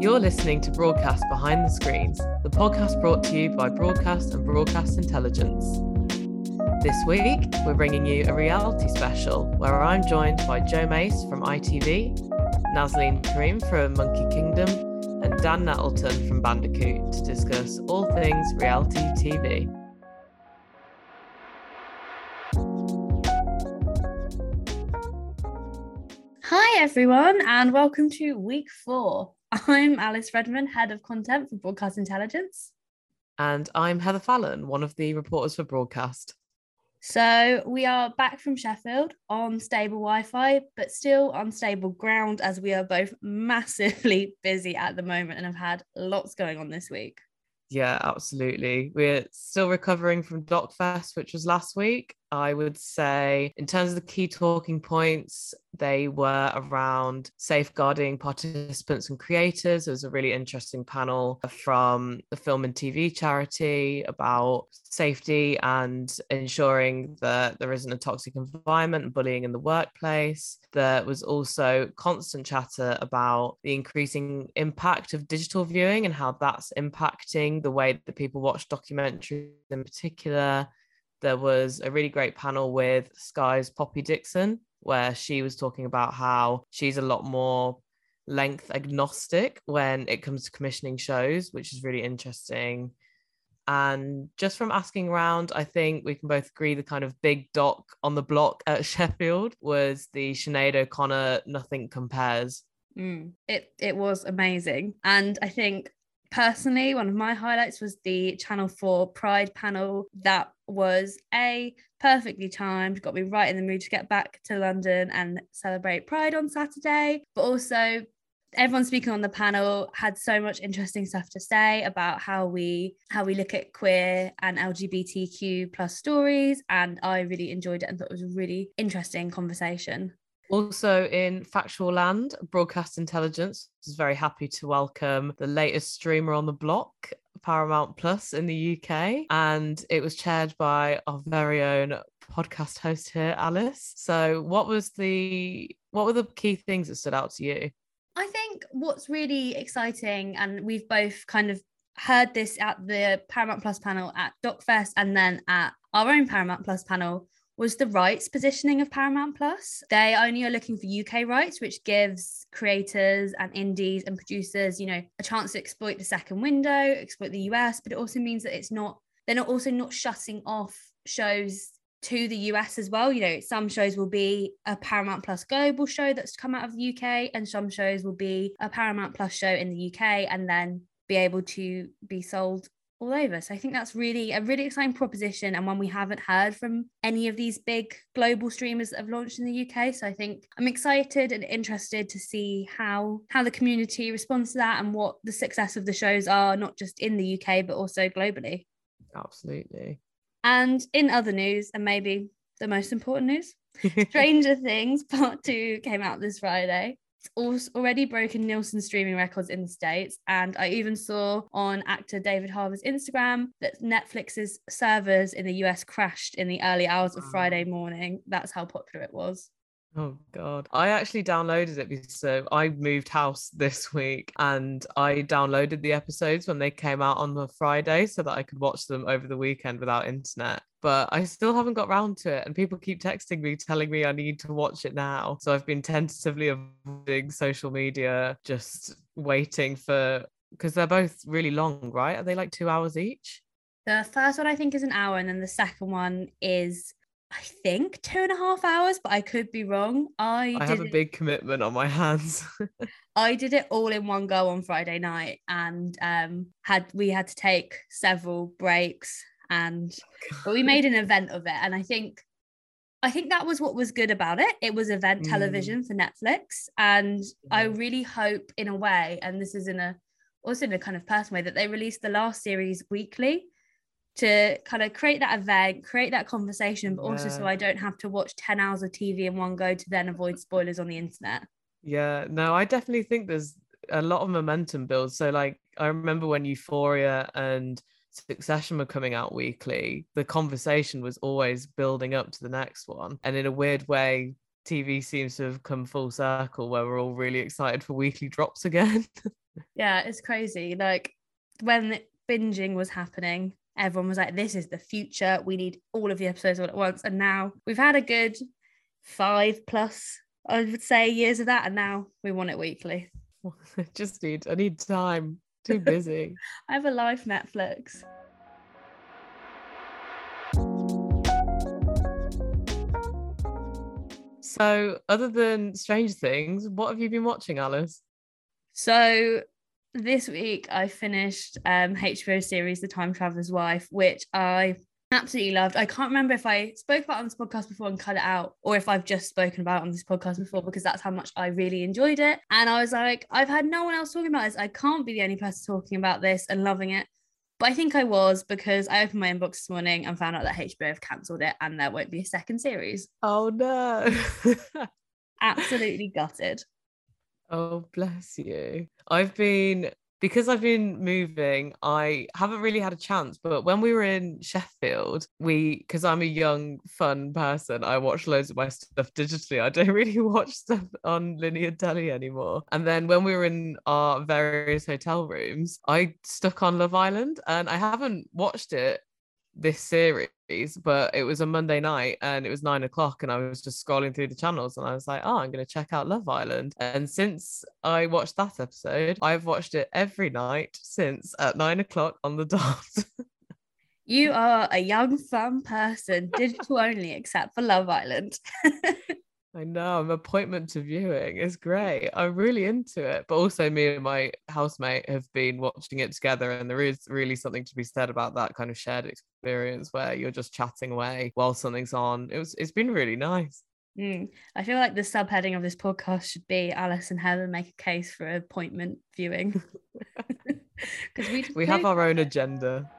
You're listening to Broadcast Behind the Screens, the podcast brought to you by Broadcast and Broadcast Intelligence. This week, we're bringing you a reality special where I'm joined by Joe Mace from ITV, Nazaleen Karim from Monkey Kingdom, and Dan Nettleton from Bandicoot to discuss all things reality TV. Hi, everyone, and welcome to week four I'm Alice Redman, Head of Content for Broadcast Intelligence. And I'm Heather Fallon, one of the reporters for Broadcast. So we are back from Sheffield on stable Wi Fi, but still on stable ground as we are both massively busy at the moment and have had lots going on this week. Yeah, absolutely. We're still recovering from DocFest, which was last week. I would say, in terms of the key talking points, they were around safeguarding participants and creators. There was a really interesting panel from the film and TV charity about safety and ensuring that there isn't a toxic environment and bullying in the workplace. There was also constant chatter about the increasing impact of digital viewing and how that's impacting the way that people watch documentaries in particular there was a really great panel with Sky's Poppy Dixon, where she was talking about how she's a lot more length agnostic when it comes to commissioning shows, which is really interesting. And just from asking around, I think we can both agree the kind of big doc on the block at Sheffield was the Sinead O'Connor Nothing Compares. Mm, it it was amazing. And I think personally, one of my highlights was the Channel 4 Pride panel. That was a perfectly timed, got me right in the mood to get back to London and celebrate Pride on Saturday, but also everyone speaking on the panel had so much interesting stuff to say about how we how we look at queer and lgbtq plus stories and i really enjoyed it and thought it was a really interesting conversation also in Factual Land, Broadcast Intelligence is very happy to welcome the latest streamer on the block, Paramount Plus in the UK. And it was chaired by our very own podcast host here, Alice. So what was the what were the key things that stood out to you? I think what's really exciting, and we've both kind of heard this at the Paramount Plus panel at DocFest and then at our own Paramount Plus panel was the rights positioning of Paramount Plus. They only are looking for UK rights, which gives creators and indies and producers, you know, a chance to exploit the second window, exploit the US, but it also means that it's not, they're not also not shutting off shows to the US as well. You know, some shows will be a Paramount Plus global show that's come out of the UK, and some shows will be a Paramount Plus show in the UK and then be able to be sold all over. So I think that's really a really exciting proposition and one we haven't heard from any of these big global streamers that have launched in the UK. So I think I'm excited and interested to see how how the community responds to that and what the success of the shows are, not just in the UK but also globally. Absolutely. And in other news, and maybe the most important news, Stranger Things Part 2 came out this Friday. It's already broken Nielsen streaming records in the States. And I even saw on actor David Harbour's Instagram that Netflix's servers in the US crashed in the early hours of Friday morning. That's how popular it was. Oh god. I actually downloaded it because so I moved house this week and I downloaded the episodes when they came out on the Friday so that I could watch them over the weekend without internet. But I still haven't got round to it and people keep texting me telling me I need to watch it now. So I've been tentatively avoiding social media just waiting for because they're both really long, right? Are they like 2 hours each? The first one I think is an hour and then the second one is I think two and a half hours, but I could be wrong. I, I have a big commitment on my hands. I did it all in one go on Friday night and um had we had to take several breaks and but we made an event of it. And I think I think that was what was good about it. It was event mm. television for Netflix. And yeah. I really hope in a way, and this is in a also in a kind of personal way, that they release the last series weekly to kind of create that event, create that conversation, but yeah. also so I don't have to watch 10 hours of TV in one go to then avoid spoilers on the internet. Yeah, no, I definitely think there's a lot of momentum build. So, like, I remember when Euphoria and Succession were coming out weekly, the conversation was always building up to the next one. And in a weird way, TV seems to have come full circle where we're all really excited for weekly drops again. yeah, it's crazy. Like when binging was happening, everyone was like, this is the future. We need all of the episodes all at once. And now we've had a good five plus, I would say, years of that. And now we want it weekly. I just need, I need time. Too busy. I have a live Netflix. So, other than Strange Things, what have you been watching, Alice? So, this week I finished um, HBO series The Time Traveler's Wife, which I absolutely loved. I can't remember if I spoke about on this podcast before and cut it out, or if I've just spoken about on this podcast before because that's how much I really enjoyed it. And I was like, I've had no one else talking about this. I can't be the only person talking about this and loving it. But I think I was because I opened my inbox this morning and found out that HBO have cancelled it and there won't be a second series. Oh no. Absolutely gutted. Oh, bless you. I've been because I've been moving, I haven't really had a chance. But when we were in Sheffield, we, because I'm a young, fun person, I watch loads of my stuff digitally. I don't really watch stuff on linear telly anymore. And then when we were in our various hotel rooms, I stuck on Love Island and I haven't watched it this series, but it was a Monday night and it was nine o'clock, and I was just scrolling through the channels and I was like, oh, I'm going to check out Love Island. And since I watched that episode, I've watched it every night since at nine o'clock on the dot. you are a young, fun person, digital only, except for Love Island. I know I'm appointment to viewing. It's great. I'm really into it. But also me and my housemate have been watching it together and there is really something to be said about that kind of shared experience where you're just chatting away while something's on. It was it's been really nice. Mm. I feel like the subheading of this podcast should be Alice and Helen make a case for appointment viewing. Because we we have our own agenda.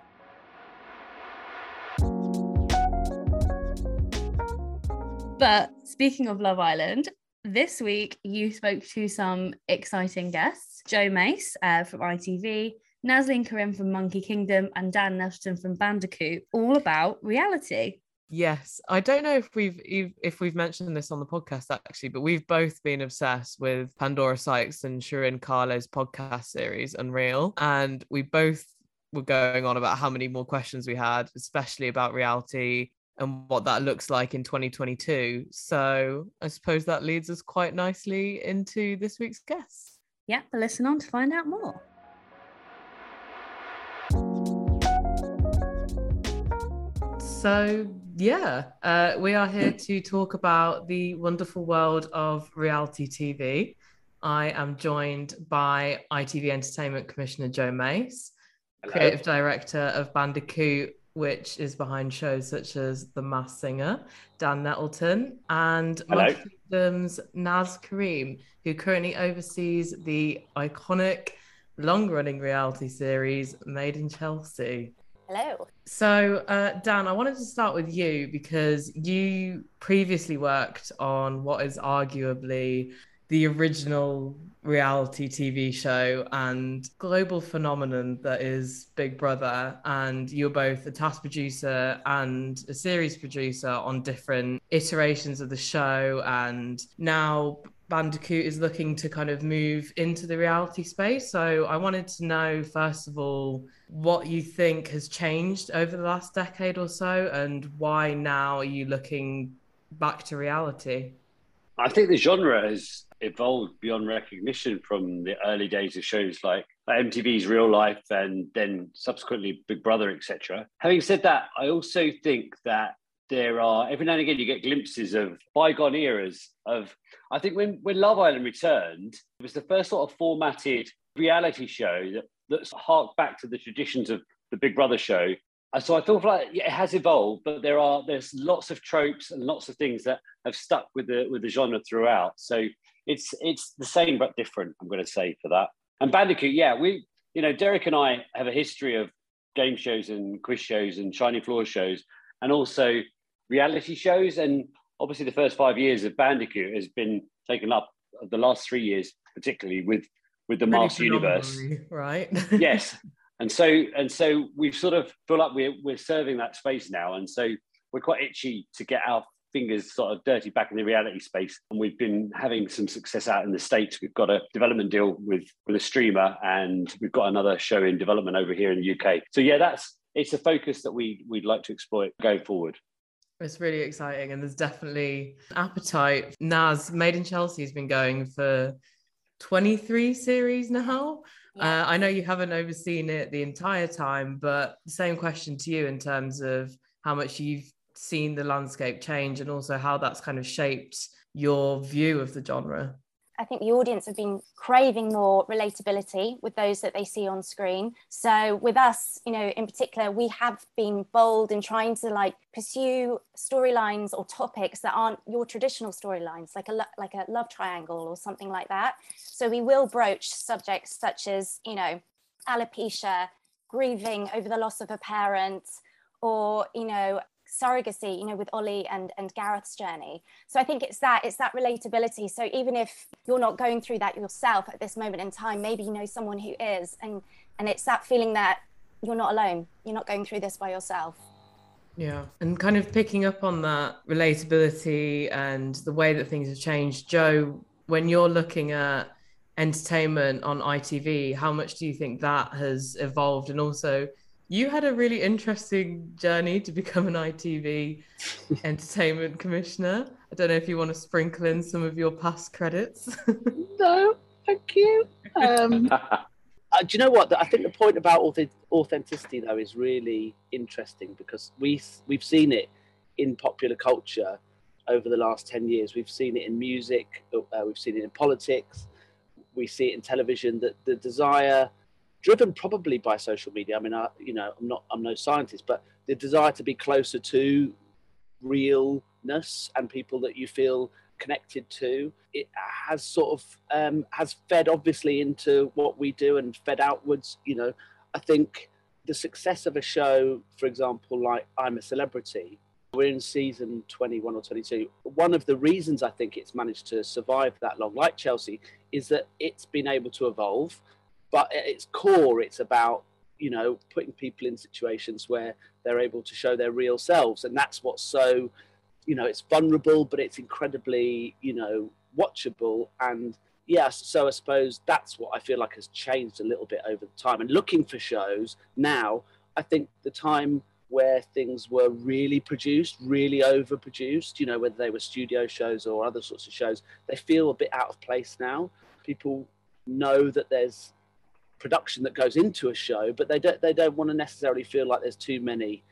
But speaking of Love Island, this week you spoke to some exciting guests Joe Mace uh, from ITV, Nazaleen Karim from Monkey Kingdom, and Dan Nettleton from Bandicoot, all about reality. Yes, I don't know if we've if we've mentioned this on the podcast actually, but we've both been obsessed with Pandora Sykes and Sirin Kale's podcast series Unreal, and we both were going on about how many more questions we had, especially about reality and what that looks like in 2022. So I suppose that leads us quite nicely into this week's guest. Yeah, but listen on to find out more. So, yeah, uh, we are here to talk about the wonderful world of reality TV. I am joined by ITV Entertainment Commissioner Joe Mace, Hello. Creative Director of Bandicoot which is behind shows such as The Masked Singer, Dan Nettleton, and Kingdom's Naz Karim, who currently oversees the iconic long running reality series Made in Chelsea. Hello. So, uh, Dan, I wanted to start with you because you previously worked on what is arguably the original reality TV show and global phenomenon that is Big Brother. And you're both a task producer and a series producer on different iterations of the show. And now Bandicoot is looking to kind of move into the reality space. So I wanted to know, first of all, what you think has changed over the last decade or so and why now are you looking back to reality? I think the genre has evolved beyond recognition from the early days of shows like MTV's Real Life and then subsequently Big Brother, etc. Having said that, I also think that there are every now and again you get glimpses of bygone eras of I think when when Love Island returned, it was the first sort of formatted reality show that that's harked back to the traditions of the Big Brother show. So I thought like it has evolved, but there are there's lots of tropes and lots of things that have stuck with the with the genre throughout. So it's it's the same but different. I'm going to say for that. And Bandicoot, yeah, we you know Derek and I have a history of game shows and quiz shows and shiny floor shows, and also reality shows. And obviously, the first five years of Bandicoot has been taken up. The last three years, particularly with with the Master Universe, right? yes, and so and so we sove sort of feel like we're we're serving that space now, and so we're quite itchy to get our fingers sort of dirty back in the reality space. And we've been having some success out in the States. We've got a development deal with, with a streamer and we've got another show in development over here in the UK. So yeah, that's it's a focus that we we'd like to exploit going forward. It's really exciting, and there's definitely appetite. Naz, Made in Chelsea has been going for 23 series now. Yeah. Uh, I know you haven't overseen it the entire time, but the same question to you in terms of how much you've seen the landscape change and also how that's kind of shaped your view of the genre. I think the audience have been craving more relatability with those that they see on screen. So with us, you know, in particular, we have been bold in trying to like pursue storylines or topics that aren't your traditional storylines, like a lo- like a love triangle or something like that. So we will broach subjects such as, you know, alopecia, grieving over the loss of a parent, or you know surrogacy you know with ollie and and gareth's journey. So i think it's that it's that relatability. So even if you're not going through that yourself at this moment in time maybe you know someone who is and and it's that feeling that you're not alone. You're not going through this by yourself. Yeah. And kind of picking up on that relatability and the way that things have changed joe when you're looking at entertainment on itv how much do you think that has evolved? And also you had a really interesting journey to become an ITV entertainment commissioner. I don't know if you want to sprinkle in some of your past credits. no, thank you. Um, uh, do you know what? I think the point about authenticity, though, is really interesting because we we've seen it in popular culture over the last ten years. We've seen it in music. Uh, we've seen it in politics. We see it in television. That the desire driven probably by social media. I mean, I, you know, I'm not, I'm no scientist, but the desire to be closer to realness and people that you feel connected to, it has sort of um, has fed obviously into what we do and fed outwards. You know, I think the success of a show, for example, like I'm a Celebrity, we're in season 21 or 22. One of the reasons I think it's managed to survive that long, like Chelsea, is that it's been able to evolve but at its core, it's about you know putting people in situations where they're able to show their real selves, and that's what's so you know it's vulnerable, but it's incredibly you know watchable. And yes so i suppose that's what i feel like has changed a little bit over time. And looking for shows now i think the time where things were really produced really overproduced you know whether they were studio shows or other sorts of shows they feel a bit out of place now. People know that there's production that goes into a show, but they don't they don't want to necessarily feel like there's too many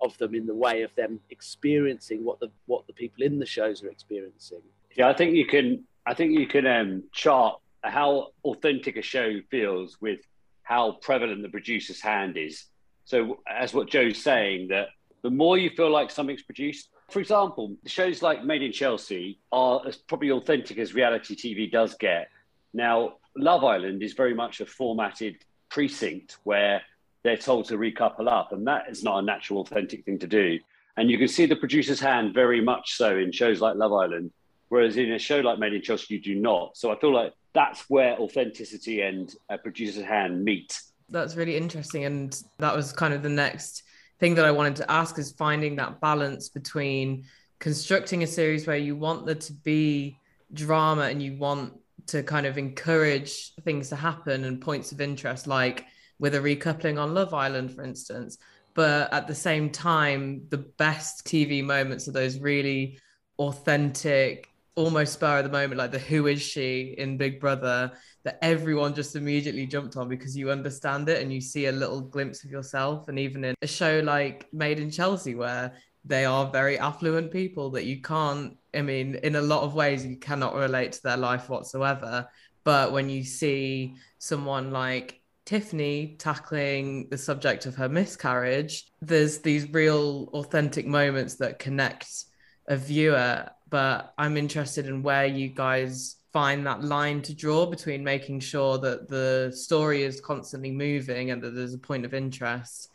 of them in the way of them experiencing what the what the people in the shows are experiencing. Yeah, I think you can I think you can um, chart how authentic a show feels with how prevalent the producer's hand is. So as what Joe's saying, that the more you feel like something's produced, for example, shows like Made in Chelsea are as probably authentic as reality TV does get. Now, Love Island is very much a formatted precinct where they're told to recouple up, and that is not a natural, authentic thing to do. And you can see the producer's hand very much so in shows like Love Island, whereas in a show like Made in Chelsea, you do not. So I feel like that's where authenticity and a producer's hand meet. That's really interesting, and that was kind of the next thing that I wanted to ask is finding that balance between constructing a series where you want there to be drama and you want to kind of encourage things to happen and points of interest, like with a recoupling on Love Island, for instance. But at the same time, the best TV moments are those really authentic, almost spur of the moment, like the Who is she in Big Brother, that everyone just immediately jumped on because you understand it and you see a little glimpse of yourself. And even in a show like Made in Chelsea, where they are very affluent people that you can't i mean in a lot of ways you cannot relate to their life whatsoever but when you see someone like Tiffany tackling the subject of her miscarriage, there's these real authentic moments that connect a viewer. But I'm interested in where you guys find that line to draw between making sure that the story is constantly moving and that there's a point of interest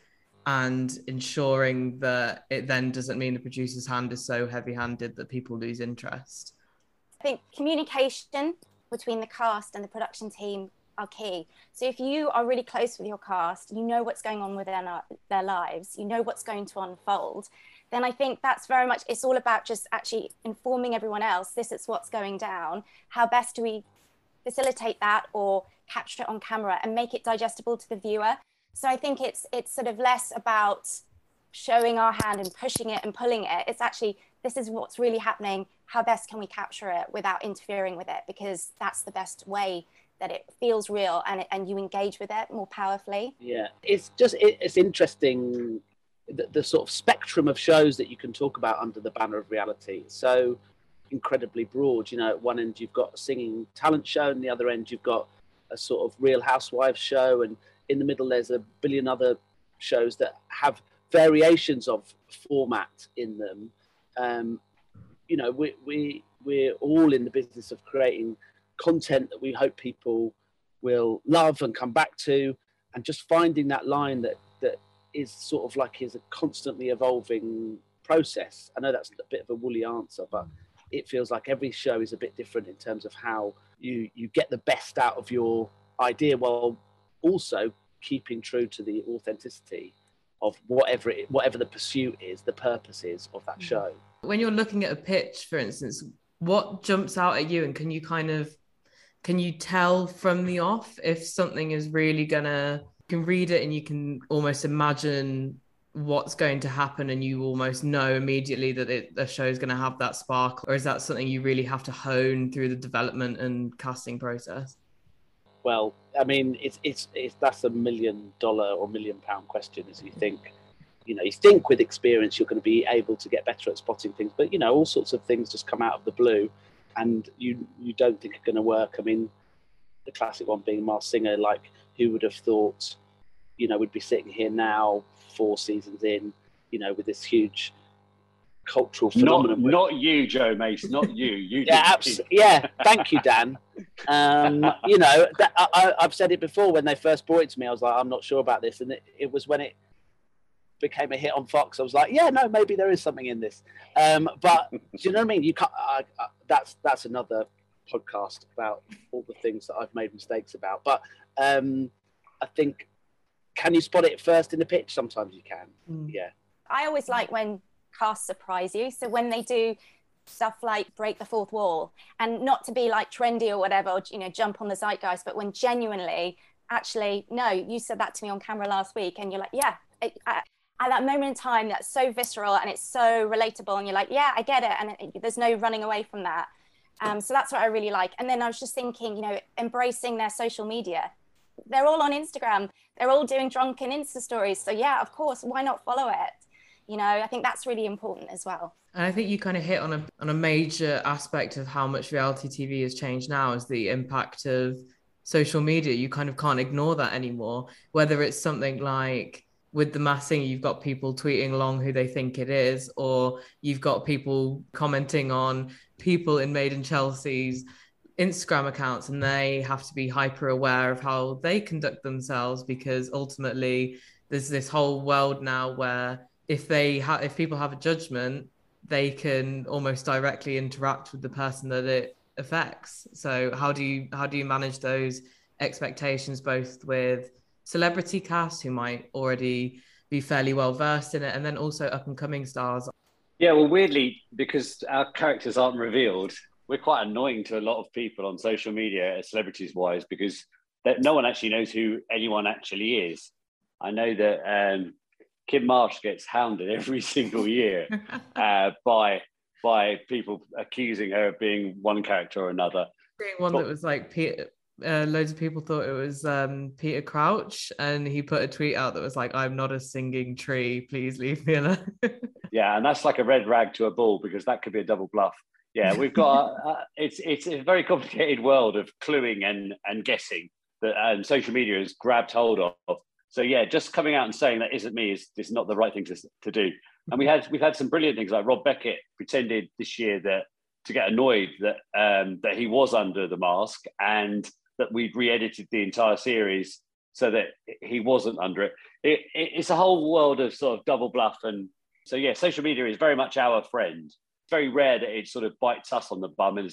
and ensuring that it then doesn't mean the producer's hand is so heavy handed that people lose interest? I think communication between the cast and the production team are key. So if you are really close with your cast, you know what's going on with their, their lives, you know what's going to unfold, then I think that's very much, it's all about just actually informing everyone else this is what's going down. How best do we facilitate that or capture it on camera and make it digestible to the viewer? So I think it's it's sort of less about showing our hand and pushing it and pulling it. It's actually this is what's really happening. How best can we capture it without interfering with it? Because that's the best way that it feels real and it, and you engage with it more powerfully. Yeah, it's just it, it's interesting the, the, sort of spectrum of shows that you can talk about under the banner of reality. So incredibly broad. You know, at one end you've got a singing talent show, and the other end you've got a sort of Real Housewives show, and in the middle there's a billion other shows that have variations of format in them. Um, you know, we we we're all in the business of creating content that we hope people will love and come back to, and just finding that line that that is sort of like is a constantly evolving process. I know that's a bit of a woolly answer, but it feels like every show is a bit different in terms of how you you get the best out of your idea while also keeping true to the authenticity of whatever it, whatever the pursuit is, the purpose is of that mm. show. When you're looking at a pitch, for instance, what jumps out at you, and can you kind of can you tell from the off if something is really gonna you can read it and you can almost imagine what's going to happen and you almost know immediately that it, the show is going to have that spark or is that something you really have to hone through the development and casting process well i mean it's it's, it's that's a million dollar or million pound question as you think. You know you think with experience you're going to be able to get better at spotting things but you know all sorts of things just come out of the blue and you you don't think are going to work. I mean the classic one being Masked Singer like who would have thought you know we'd be sitting here now four seasons in, you know, with this huge cultural phenomenon. Not, not you, Joe Mace, not you. You yeah, absolutely. Yeah, thank you, Dan. Um, you know, that, I, have said it before when they first brought it to me. I was like, I'm not sure about this, and it, it, was when it became a hit on Fox. I was like, yeah, no, maybe there is something in this. Um, but do you know what I mean? You can't. I, I, that's that's another podcast about all the things that I've made mistakes about. But um, I think can you spot it first in the pitch? Sometimes you can. Mm. Yeah. I always like when casts surprise you. So when they do stuff like break the fourth wall and not to be like trendy or whatever, or, you know, jump on the zeitgeist, but when genuinely, actually, no, you said that to me on camera last week, and you're like, yeah, at that moment in time, that's so visceral and it's so relatable, and you're like, yeah, I get it, and it, there's no running away from that. Um, so that's what I really like. And then I was just thinking, you know, embracing their social media they're all on Instagram. They're all doing drunken Insta stories. So yeah, of course, why not follow it? You know, I think that's really important as well. And I think you kind of hit on a on a major aspect of how much reality TV has changed now is the impact of social media. You kind of can't ignore that anymore. Whether it's something like with the massing, you've got people tweeting along who they think it is, or you've got people commenting on people in Made in Chelsea's Instagram accounts and they have to be hyper aware of how they conduct themselves because ultimately there's this whole world now where if they have if people have a judgment they can almost directly interact with the person that it affects so how do you how do you manage those expectations both with celebrity cast who might already be fairly well versed in it and then also up and coming stars yeah well weirdly because our characters aren't revealed we're quite annoying to a lot of people on social media, celebrities wise, because no one actually knows who anyone actually is. I know that um, Kym Marsh gets hounded every single year uh, by by people accusing her of being one character or another. One but, that was like Peter, uh, loads of people thought it was um, Peter Crouch, and he put a tweet out that was like, "I'm not a singing tree. Please leave me alone." yeah, and that's like a red rag to a bull because that could be a double bluff yeah, we've got uh, it's it's a very complicated world of cluing and and guessing that um, social media has grabbed hold of. So yeah, just coming out and saying that isn't me is, is not the right thing to, to do. And we had we've had some brilliant things like Rob Beckett pretended this year that to get annoyed that um, that he was under the mask and that we'd re-edited the entire series so that he wasn't under it. it, it it's a whole world of sort of double bluff and so yeah, social media is very much our friend It's very rare that it sort of bites us on the bum in,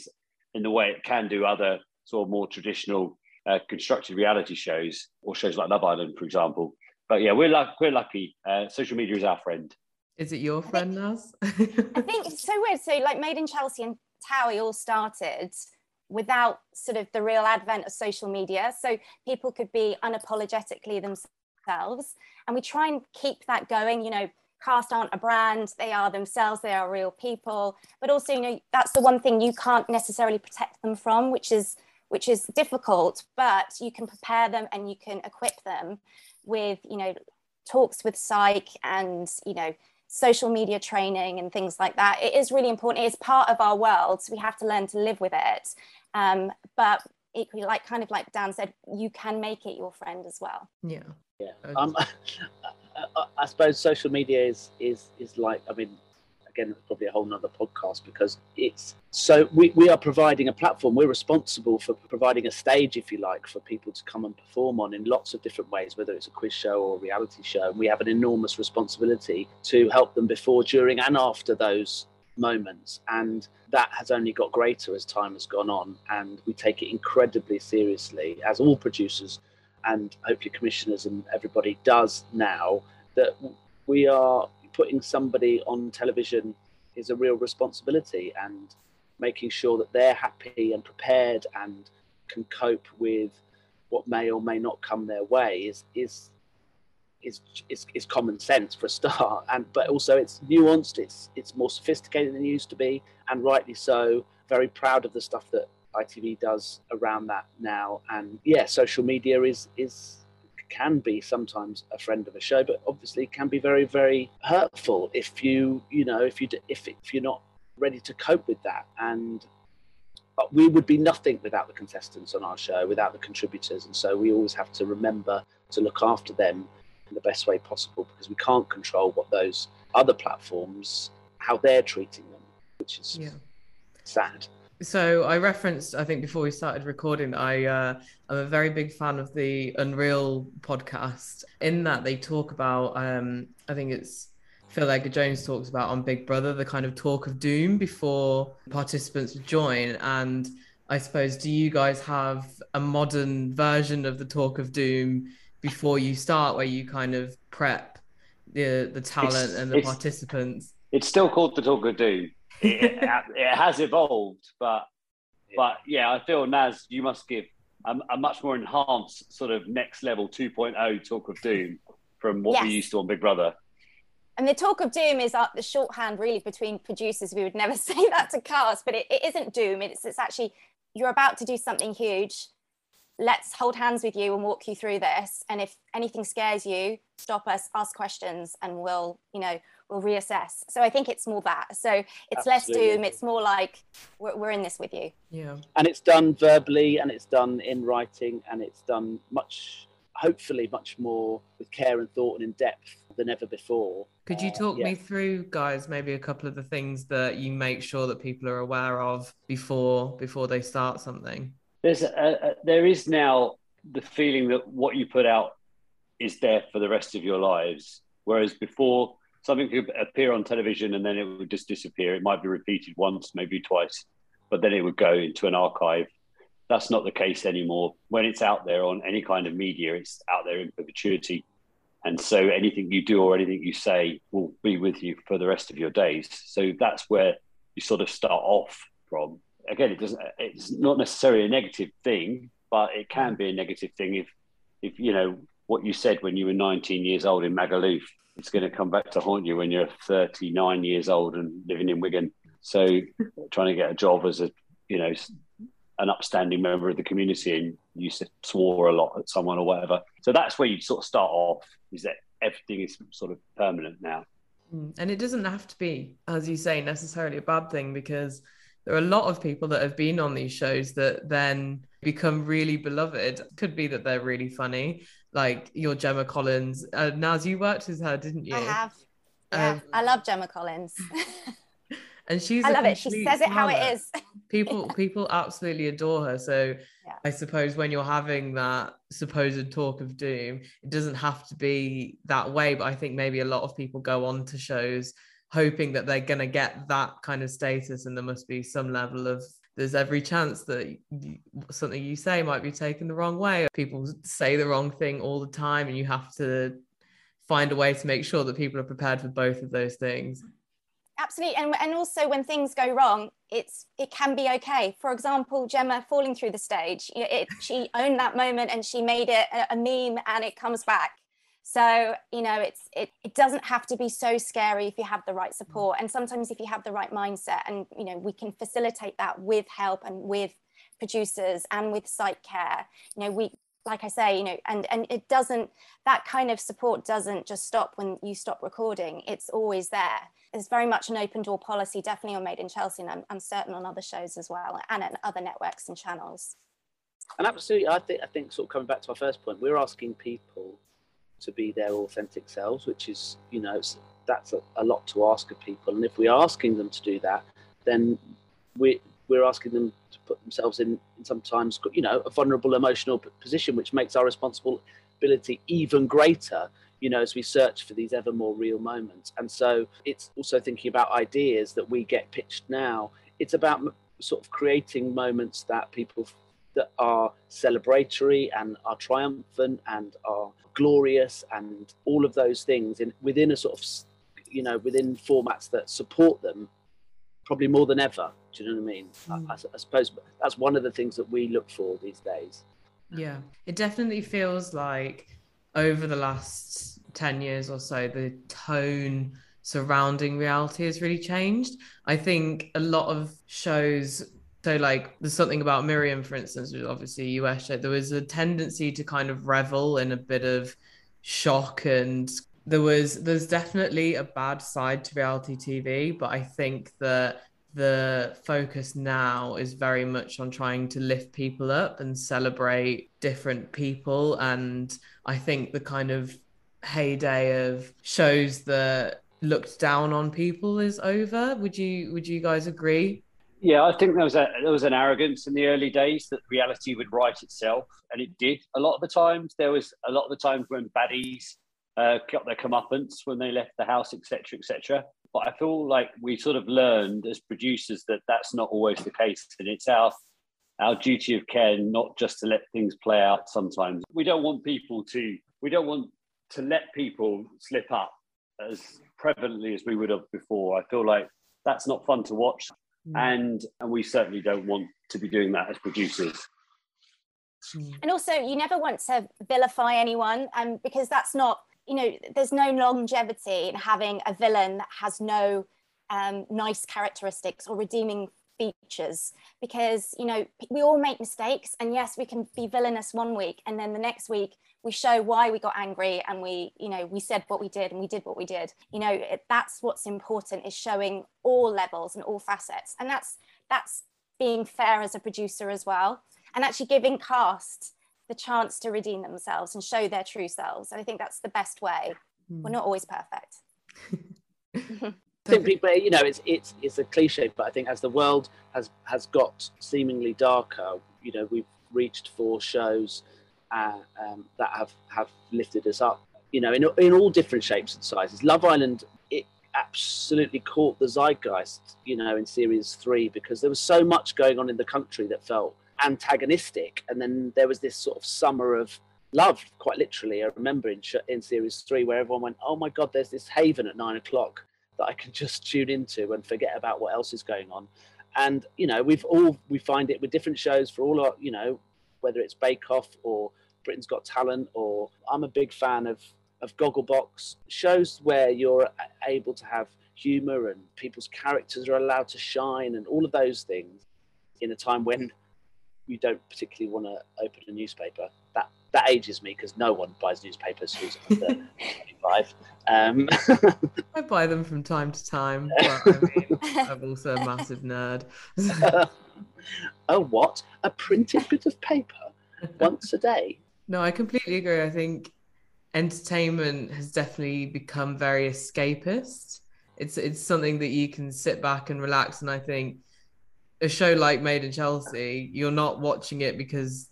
in the way it can do other sort of more traditional uh, constructed reality shows or shows like Love Island, for example. But yeah, we're, luck- we're lucky. Uh, social media is our friend. Is it your friend, Naz? I think it's so weird. So, like, Made in Chelsea and Towie all started without sort of the real advent of social media. So, people could be unapologetically themselves. And we try and keep that going. You know, cast aren't a brand, they are themselves, they are real people. But also, you know, that's the one thing you can't necessarily protect them from, which is which is difficult, but you can prepare them and you can equip them with, you know, talks with psych and, you know, social media training and things like that. It is really important. It is part of our world. So we have to learn to live with it. Um, but equally, like kind of like Dan said, you can make it your friend as well. Yeah. Yeah. Um, I suppose social media is is is like I mean again, it's probably a whole nother podcast because it's so we, we are providing a platform. We're responsible for providing a stage, if you like, for people to come and perform on in lots of different ways, whether it's a quiz show or a reality show. And we have an enormous responsibility to help them before, during, and after those moments. And that has only got greater as time has gone on. And we take it incredibly seriously, as all producers and hopefully commissioners and everybody does now, that we are putting somebody on television is a real responsibility and making sure that they're happy and prepared and can cope with what may or may not come their way is is is is, is common sense for a start. And but also it's nuanced it's it's more sophisticated than it used to be and rightly so. Very proud of the stuff that ITV does around that now. And yeah social media is is can be sometimes a friend of a show, but obviously can be very, very hurtful if you, you know, if you if if you're not ready to cope with that. And we would be nothing without the contestants on our show, without the contributors, and so we always have to remember to look after them in the best way possible because we can't control what those other platforms how they're treating them, which is yeah. sad. So I referenced, I think before we started recording, I uh, I'm a very big fan of the Unreal podcast. In that they talk about, um, I think it's Phil Edgar Jones talks about on Big Brother the kind of talk of doom before participants join. And I suppose, do you guys have a modern version of the talk of doom before you start, where you kind of prep the the talent it's, and the participants? It's still called the talk of doom it, it, has evolved, but but yeah, I feel Naz, you must give a, a, much more enhanced sort of next level 2.0 talk of doom from what yes. we used to on Big Brother. And the talk of doom is uh, the shorthand really between producers. We would never say that to cast, but it, it isn't doom. It's, it's actually you're about to do something huge. Let's hold hands with you and walk you through this. And if anything scares you, stop us, ask questions, and we'll, you know, we'll reassess. So I think it's more that. So it's Absolutely. less doom. It's more like we're, we're in this with you. Yeah. And it's done verbally and it's done in writing and it's done much, hopefully, much more with care and thought and in depth than ever before. Could you talk uh, yeah. me through, guys, maybe a couple of the things that you make sure that people are aware of before before they start something? There's a, a, there is now the feeling that what you put out is there for the rest of your lives, whereas before something could appear on television and then it would just disappear. It might be repeated once, maybe twice, but then it would go into an archive. That's not the case anymore. When it's out there on any kind of media, it's out there in perpetuity. And so anything you do or anything you say will be with you for the rest of your days. So that's where you sort of start off from. Again, it doesn't it's not necessarily a negative thing, but it can be a negative thing if if you know what you said when you were 19 years old in Magaluf it's going to come back to haunt you when you're 39 years old and living in Wigan. So trying to get a job as a, you know, an upstanding member of the community and you swore a lot at someone or whatever. So that's where you sort of start off is that everything is sort of permanent now. Mm, and it doesn't have to be, as you say, necessarily a bad thing because there are a lot of people that have been on these shows that then become really beloved. Could be that they're really funny, like your Gemma Collins. Uh, Naz, you worked with her, didn't you? I have. Yeah, um, I love Gemma Collins. and she's I love it. She says it how it is. people people absolutely adore her. So yeah. I suppose when you're having that supposed talk of doom, it doesn't have to be that way. But I think maybe a lot of people go on to shows hoping that they're going to get that kind of status and there must be some level of there's every chance that something you say might be taken the wrong way. People say the wrong thing all the time, and you have to find a way to make sure that people are prepared for both of those things. Absolutely and, and also when things go wrong it's it can be okay. For example gemma falling through the stage it, she owned that moment and she made it a, a meme and it comes back so you know it's it, it doesn't have to be so scary if you have the right mm. support and sometimes if you have the right mindset and you know we can facilitate that with help and with producers and with site care you know we like I say, you know, and and it doesn't that kind of support doesn't just stop when you stop recording. It's always there. It's very much an open door policy, definitely on Made in Chelsea, and I'm, I'm certain on other shows as well, and on other networks and channels. And absolutely, I think I think sort of coming back to our first point, we're asking people to be their authentic selves, which is you know that's a, a lot to ask of people, and if we're asking them to do that, then we we're asking them to put themselves in, in sometimes you know a vulnerable emotional position, which makes our responsibility even greater you know, as we search for these ever more real moments. And so it's also thinking about ideas that we get pitched now. It's about sort of creating moments that people that are celebratory and are triumphant and are glorious and all of those things in within a sort of you know within formats that support them probably more than ever do you know what i mean mm. I, I suppose that's one of the things that we look for these days yeah it definitely feels like over the last 10 years or so, the tone surrounding reality has really changed. I think a lot of shows, so like there's something about Miriam, for instance, is obviously a US show, there was a tendency to kind of revel in a bit of shock and there was there's definitely a bad side to reality TV, but I think that the focus now is very much on trying to lift people up and celebrate different people and i think the kind of heyday of shows that looked down on people is over. Would you would you guys agree? Yeah, I think there was a there was an arrogance in the early days that reality would write itself, and it did. A lot of the times, there was a lot of the times when baddies uh, got their comeuppance when they left the house, etc., etc. But I feel like we sort of learned as producers that that's not always the case, and it's our our duty of care not just to let things play out. Sometimes we don't want people to we don't want to let people slip up as prevalently as we would have before. I feel like that's not fun to watch, mm. and and we certainly don't want to be doing that as producers. Hmm. And also, you never want to vilify anyone, um, because that's not you know there's no longevity in having a villain that has no um, nice characteristics or redeeming features because you know we all make mistakes and yes we can be villainous one week and then the next week we show why we got angry and we you know we said what we did and we did what we did. You know it, that's what's important is showing all levels and all facets. And that's that's being fair as a producer as well and actually giving cast the chance to redeem themselves and show their true selves. And i think that's the best way. Mm. we're not always perfect. I think people, you know, it's it's it's a cliche, but I think as the world has has got seemingly darker, you know, we've reached for shows uh, um, that have have lifted us up. You know, in in all different shapes and sizes. Love Island it absolutely caught the zeitgeist. You know, in series three because there was so much going on in the country that felt antagonistic, and then there was this sort of summer of love, quite literally. I remember in in series three where everyone went, "Oh my God, there's this haven at nine o'clock." that I can just tune into and forget about what else is going on. And you know, we've all we find it with different shows for all our, you know, whether it's Bake Off or Britain's Got Talent, or I'm a big fan of of Gogglebox shows where you're able to have humor and people's characters are allowed to shine and all of those things in a time when you don't particularly want to open a newspaper. That that ages me because no one buys newspapers who's under 25. Um, I buy them from time to time, but I mean, I'm also a massive nerd. oh, what? A printed bit of paper once a day? No, I completely agree. I think entertainment has definitely become very escapist. It's it's something that you can sit back and relax. And I think a show like Made in Chelsea, you're not watching it because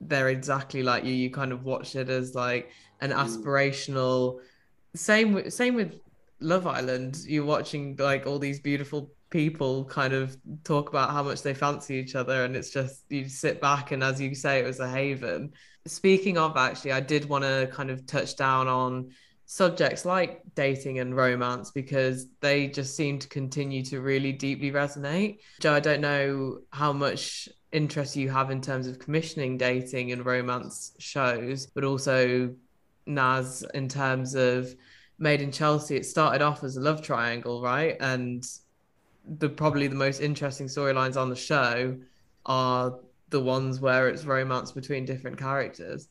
they're exactly like you. You kind of watch it as like an mm. aspirational. Same with same with Love Island. You're watching like all these beautiful people kind of talk about how much they fancy each other and it's just you sit back and as you say it was a haven speaking of actually i did want to kind of touch down on subjects like dating and romance because they just seem to continue to really deeply resonate. Joe, I don't know how much interest you have in terms of commissioning dating and romance shows, but also Naz in terms of Made in Chelsea. It started off as a love triangle, right? And the probably the most interesting storylines on the show are the ones where it's romance between different characters.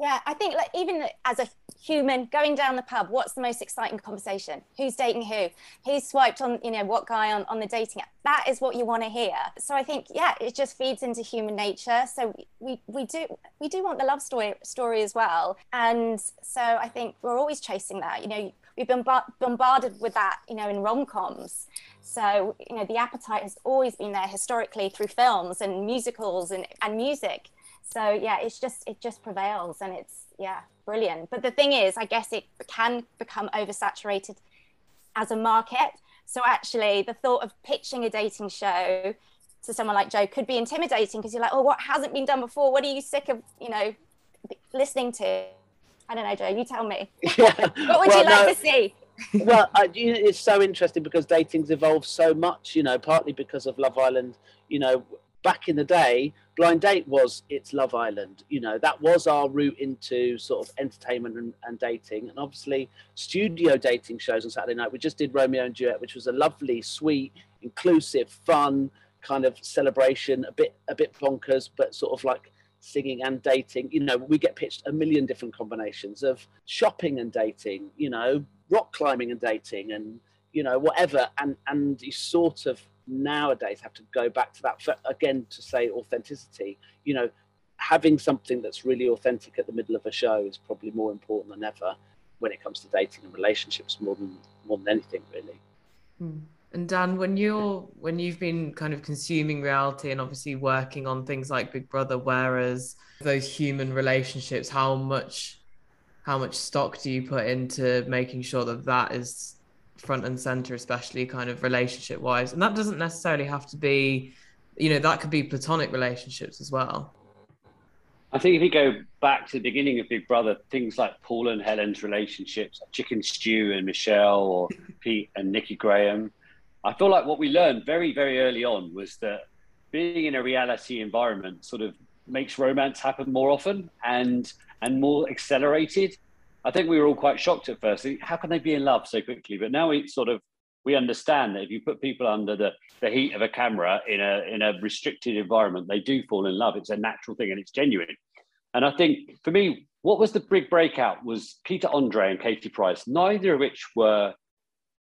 Yeah, I think like even as a human going down the pub, what's the most exciting conversation? Who's dating who? Who's swiped on, you know, what guy on, on the dating app? That is what you want to hear. So I think, yeah, it just feeds into human nature. So we, we do we do want the love story story as well. And so I think we're always chasing that. You know, we've been bombarded with that, you know, in rom-coms. So, you know, the appetite has always been there historically through films and musicals and, and music. So yeah it's just it just prevails and it's yeah brilliant. But the thing is i guess it can become oversaturated as a market. So actually the thought of pitching a dating show to someone like joe could be intimidating because you're like oh what hasn't been done before? What are you sick of you know listening to i don't know joe you tell me yeah. what would well, you like no. to see well, uh, I, it's so interesting because dating's evolved so much, you know, partly because of Love Island. You know, back in the day, Blind Date was it's Love Island. You know, that was our route into sort of entertainment and, and, dating. And obviously, studio dating shows on Saturday night. We just did Romeo and Duet, which was a lovely, sweet, inclusive, fun kind of celebration, a bit a bit bonkers, but sort of like singing and dating. You know, we get pitched a million different combinations of shopping and dating, you know, rock climbing and dating and you know, whatever. And and you sort of nowadays have to go back to that for, again to say authenticity you know having something that's really authentic at the middle of a show is probably more important than ever when it comes to dating and relationships more than more than anything really hmm. And dan when you're when you've been kind of consuming reality and obviously working on things like big brother whereas those human relationships how much how much stock do you put into making sure that that is front and center, especially kind of relationship wise. And that doesn't necessarily have to be, you know, that could be platonic relationships as well. I think if you go back to the beginning of Big Brother, things like Paul and Helen's relationships, Chicken Stew and Michelle, or Pete and Nikki Grahame, I feel like what we learned very, very early on was that being in a reality environment sort of makes romance happen more often and and more accelerated. I think we were all quite shocked at first. How can they be in love so quickly? But now we sort of we understand that if you put people under the, the heat of a camera in a in a restricted environment, they do fall in love. It's a natural thing and it's genuine. And I think for me, what was the big breakout was Peter Andre and Katie Price, neither of which were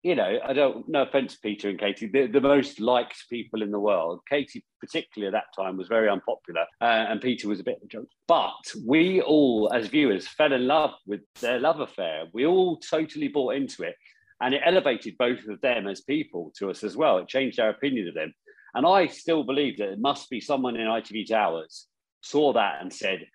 you know, I don't, no offense, Peter and Katie, the, the most liked people in the world. Katie, particularly at that time, was very unpopular, uh, and Peter was a bit of a joke. But we all, as viewers, fell in love with their love affair. We all totally bought into it, and it elevated both of them as people to us as well. It changed our opinion of them. And I still believe that it must be someone in ITV Towers saw that and said,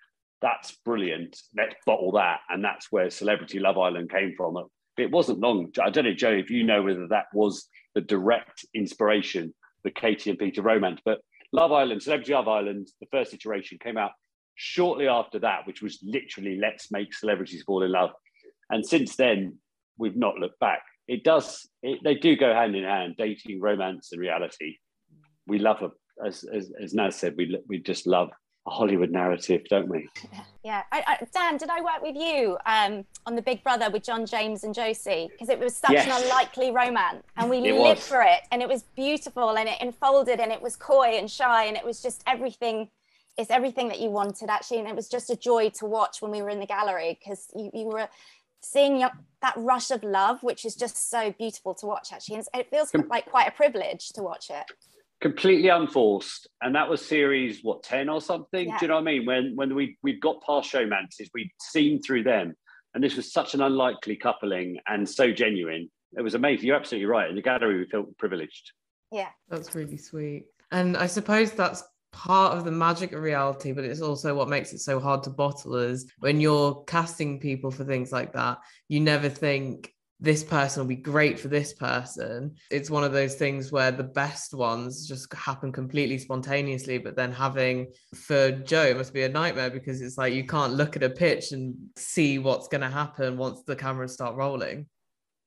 that's brilliant. Let's bottle that. And that's where Celebrity Love Island came from it wasn't long. I don't know, Joe, if you know whether that was the direct inspiration, the Katie and Peter romance, but Love Island, Celebrity Love Island, the first iteration came out shortly after that, which was literally let's make celebrities fall in love. And since then, we've not looked back. It does, it, they do go hand in hand, dating, romance, and reality. We love, as, as, as Naz said, we, we just love a Hollywood narrative, don't we? Yeah. I, I, Dan, did I work with you um, on The Big Brother with John James and Josie? Because it was such yes. an unlikely romance and we it lived was. for it and it was beautiful and it unfolded and it was coy and shy and it was just everything. It's everything that you wanted actually. And it was just a joy to watch when we were in the gallery because you, you were seeing that rush of love, which is just so beautiful to watch actually. And it feels like quite a privilege to watch it completely unforced. And that was series what 10 or something? Yeah. do you know what i mean? When when we we'd got past showmances we'd seen through them. And this was such an unlikely coupling and so genuine. It was amazing. You're absolutely right. In the gallery we felt privileged. Yeah. That's really sweet. And i suppose that's part of the magic of reality but it's also what makes it so hard to bottle is when you're casting people for things like that you never think this person will be great for this person. It's one of those things where the best ones just happen completely spontaneously, but then having for Joe, it must be a nightmare because it's like you can't look at a pitch and see what's going to happen once the cameras start rolling.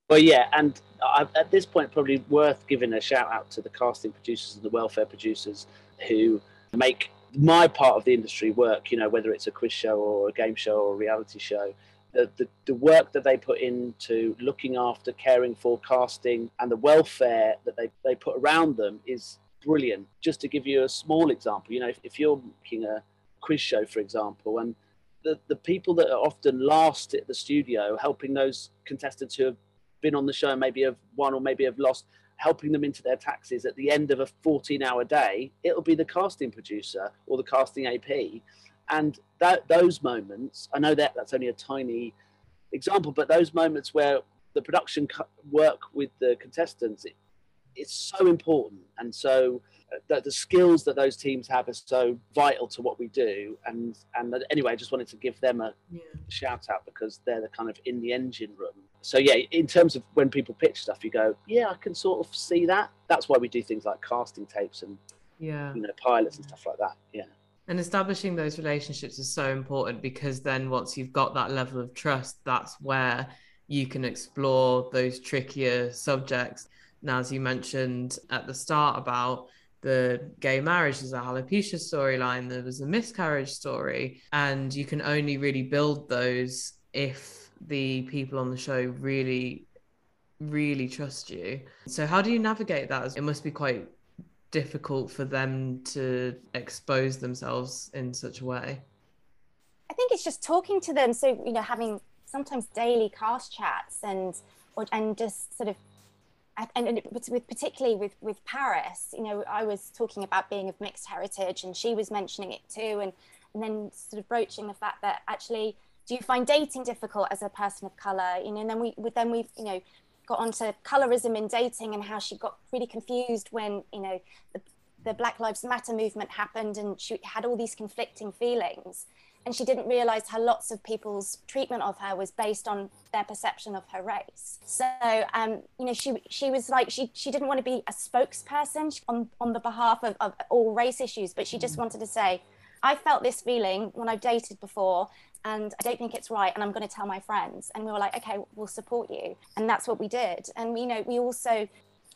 Well, yeah, and I, at this point, probably worth giving a shout out to the casting producers and the welfare producers who make my part of the industry work. You know, whether it's a quiz show or a game show or a reality show, the, the, the work that they put into looking after, caring for, casting, and the welfare that they, they put around them is brilliant. Just to give you a small example, you know, if, if you're making a quiz show, for example, and the, the people that are often last at the studio helping those contestants who have been on the show maybe have won or maybe have lost, helping them into their taxes at the end of a 14 hour day, it'll be the casting producer or the casting AP and that those moments i know that that's only a tiny example but those moments where the production work with the contestants it, it's so important and so uh, the, the skills that those teams have are so vital to what we do. And and anyway i just wanted to give them a yeah. shout out because they're the kind of in the engine room. So yeah in terms of when people pitch stuff you go yeah i can sort of see that. That's why we do things like casting tapes and yeah. you know pilots and stuff like that. Yeah and establishing those relationships is so important because then once you've got that level of trust, that's where you can explore those trickier subjects. Now, as you mentioned at the start about the gay marriage, there's a alopecia storyline, there was a miscarriage story, and you can only really build those if the people on the show really really trust you. So how do you navigate that? It must be quite difficult for them to expose themselves in such a way? I think it's just talking to them. So, you know, having sometimes daily cast chats and, or, and just sort of, and, and with particularly with, with Paris, you know, I was talking about being of mixed heritage and she was mentioning it too. And, and then sort of broaching the fact that actually, do you find dating difficult as a person of color? You know, and then we, then we've, you know, got onto colorism in dating and how she got really confused when you know the, the Black Lives Matter movement happened and she had all these conflicting feelings and she didn't realize how lots of people's treatment of her was based on their perception of her race. So, um, you know, she she was like she she didn't want to be a spokesperson on on the behalf of, of all race issues, but she just mm. wanted to say, I felt this feeling when I've dated before, and I don't think it's right and I'm going to tell my friends. And we were like okay we'll support you. And that's what we did. And you know we also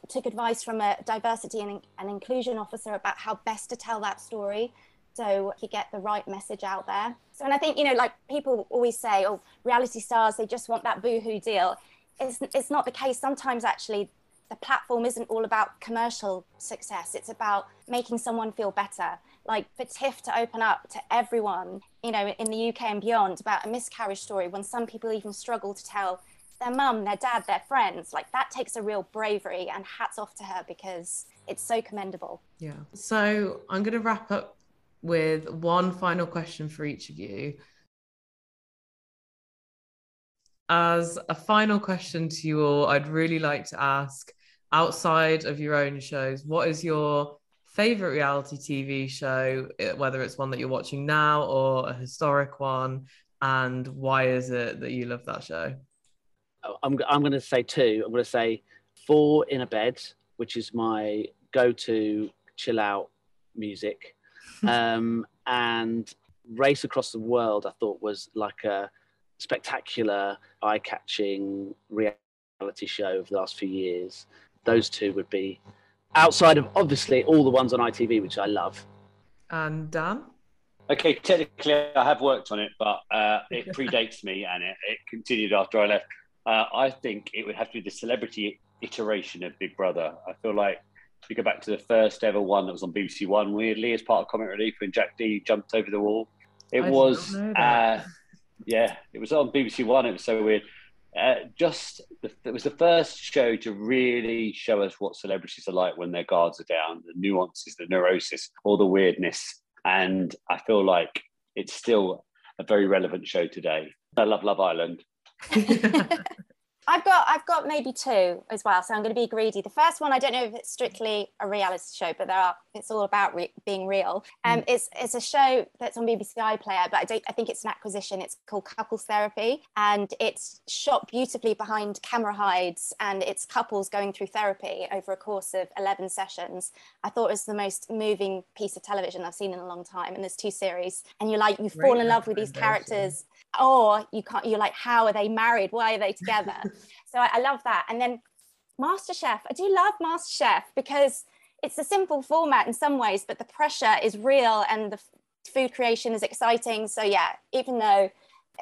took advice from a diversity and, and inclusion officer about how best to tell that story so you get the right message out there. So and I think you know like people always say oh reality stars they just want that boohoo deal. It's, it's not the case. Sometimes actually the platform isn't all about commercial success. It's about making someone feel better like for tiff to open up to everyone you know in the uk and beyond about a miscarriage story when some people even struggle to tell their mum their dad their friends like that takes a real bravery and hats off to her because it's so commendable. Yeah. So i'm going to wrap up with one final question for each of you. As a final question to you all, I'd really like to ask outside of your own shows, what is your favorite reality TV show, whether it's one that you're watching now or a historic one, and why is it that you love that show? Oh, I'm, I'm going to say two. I'm going to say Four in a Bed, which is my go to chill out music. um, and Race Across the World, I thought was like a spectacular, eye catching reality show of the last few years those two would be outside of obviously all the ones on ITV, which I love. And Dan? Okay, technically I have worked on it, but uh, it predates me and it, it, continued after I left. Uh, I think it would have to be the celebrity iteration of Big Brother. I feel like if you go back to the first ever one that was on BBC One, weirdly, as part of Comic Relief, when Jack Dee jumped over the wall. It I was, uh, yeah, it was on BBC One. It was so weird uh, just the, it was the first show to really show us what celebrities are like when their guards are down, the nuances, the neurosis, all the weirdness. And I feel like it's still a very relevant show today. I love Love Island. I've got I've got maybe two as well, so I'm going to be greedy. The first one, I don't know if it's strictly a reality show, but there are. It's all about re- being real. Um, mm. it's it's a show that's on BBC iPlayer, but I don't. I think it's an acquisition. It's called Couples Therapy, and it's shot beautifully behind camera hides, and it's couples going through therapy over a course of 11 sessions. I thought it was the most moving piece of television I've seen in a long time, and there's two series, and you're like you fall in love with these characters or you can't you're like how are they married why are they together so I, I, love that and then masterchef i do love masterchef because it's a simple format in some ways but the pressure is real and the food creation is exciting so yeah even though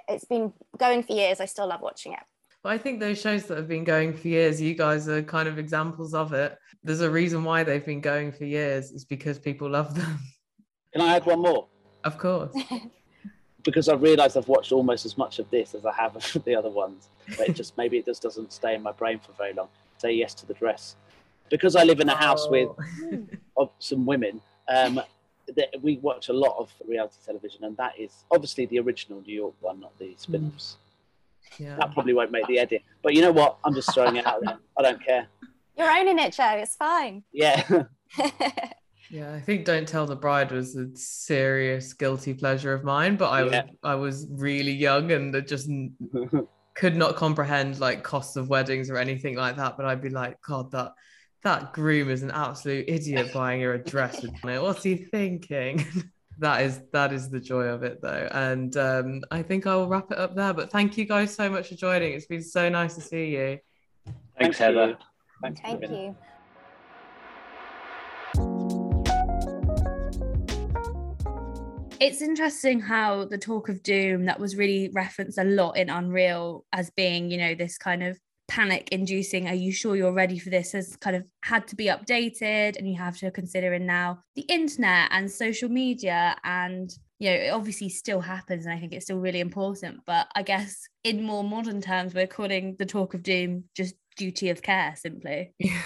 it's been going for years i still love watching it well, I think those shows that have been going for years, you guys are kind of examples of it. There's a reason why they've been going for years. It's because people love them. Can I add one more? Of course. because I've realised I've watched almost as much of this as I have of the other ones. But it just maybe it just doesn't stay in my brain for very long. Say yes to the dress, because I live in a house with of some women. Um, that we watch a lot of reality television, and that is obviously the original New York one, not the spin-offs. Mm. Yeah. That probably won't make the edit, but you know what? I'm just throwing it out there. I don't care. You're owning it, Joe. It's fine. Yeah. Yeah, I think Don't Tell the Bride was a serious guilty pleasure of mine, but I yeah. was I was really young and just could not comprehend like costs of weddings or anything like that. But I'd be like, God, that that groom is an absolute idiot buying her a dress with it. What's he thinking? that is that is the joy of it though. And um, I think I will wrap it up there. But thank you guys so much for joining. It's been so nice to see you. Thanks, Heather. Thanks thank you. It's interesting how the talk of doom that was really referenced a lot in Unreal as being, you know, this kind of panic inducing are you sure you're ready for this has kind of had to be updated and you have to consider in now the internet and social media and you know it obviously still happens and i think it's still really important but i guess in more modern terms we're calling the talk of doom just duty of care simply yeah,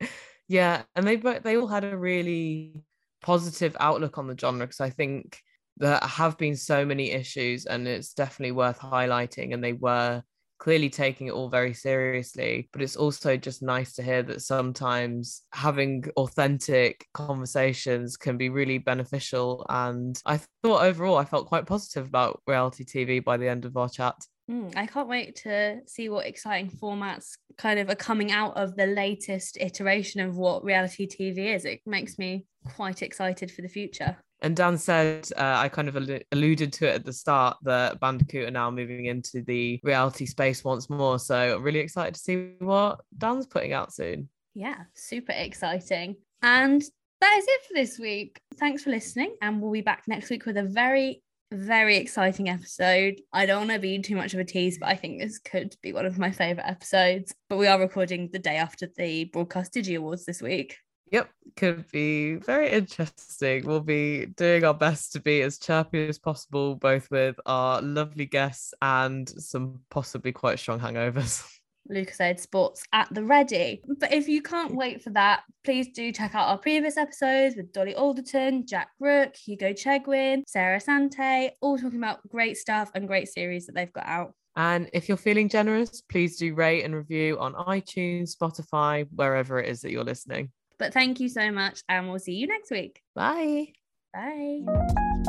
yeah. and they they all had a really positive outlook on the genre because i think there have been so many issues and it's definitely worth highlighting and they were clearly taking it all very seriously but it's also just nice to hear that sometimes having authentic conversations can be really beneficial and i thought overall i felt quite positive about reality tv by the end of our chat Mm, I can't wait to see what exciting formats kind of are coming out of the latest iteration of what reality TV is. It makes me quite excited for the future. And Dan said, uh, I kind of alluded to it at the start that Bandicoot are now moving into the reality space once more. So really excited to see what Dan's putting out soon. Yeah, super exciting. And that is it for this week. Thanks for listening. And we'll be back next week with a very, very exciting episode. I don't want to be too much of a tease, but I think this could be one of my favorite episodes. But we are recording the day after the Broadcast Digi Awards this week. Yep, could be very interesting. We'll be doing our best to be as chirpy as possible, both with our lovely guests and some possibly quite strong hangovers. Lucozade Sports at the ready. But if you can't wait for that, please do check out our previous episodes with Dolly Alderton, Jack Rooke, Hugo Chegwin, Sarah Sante, all talking about great stuff and great series that they've got out. And if you're feeling generous, please do rate and review on iTunes, Spotify, wherever it is that you're listening. But thank you so much, and we'll see you next week. Bye. Bye.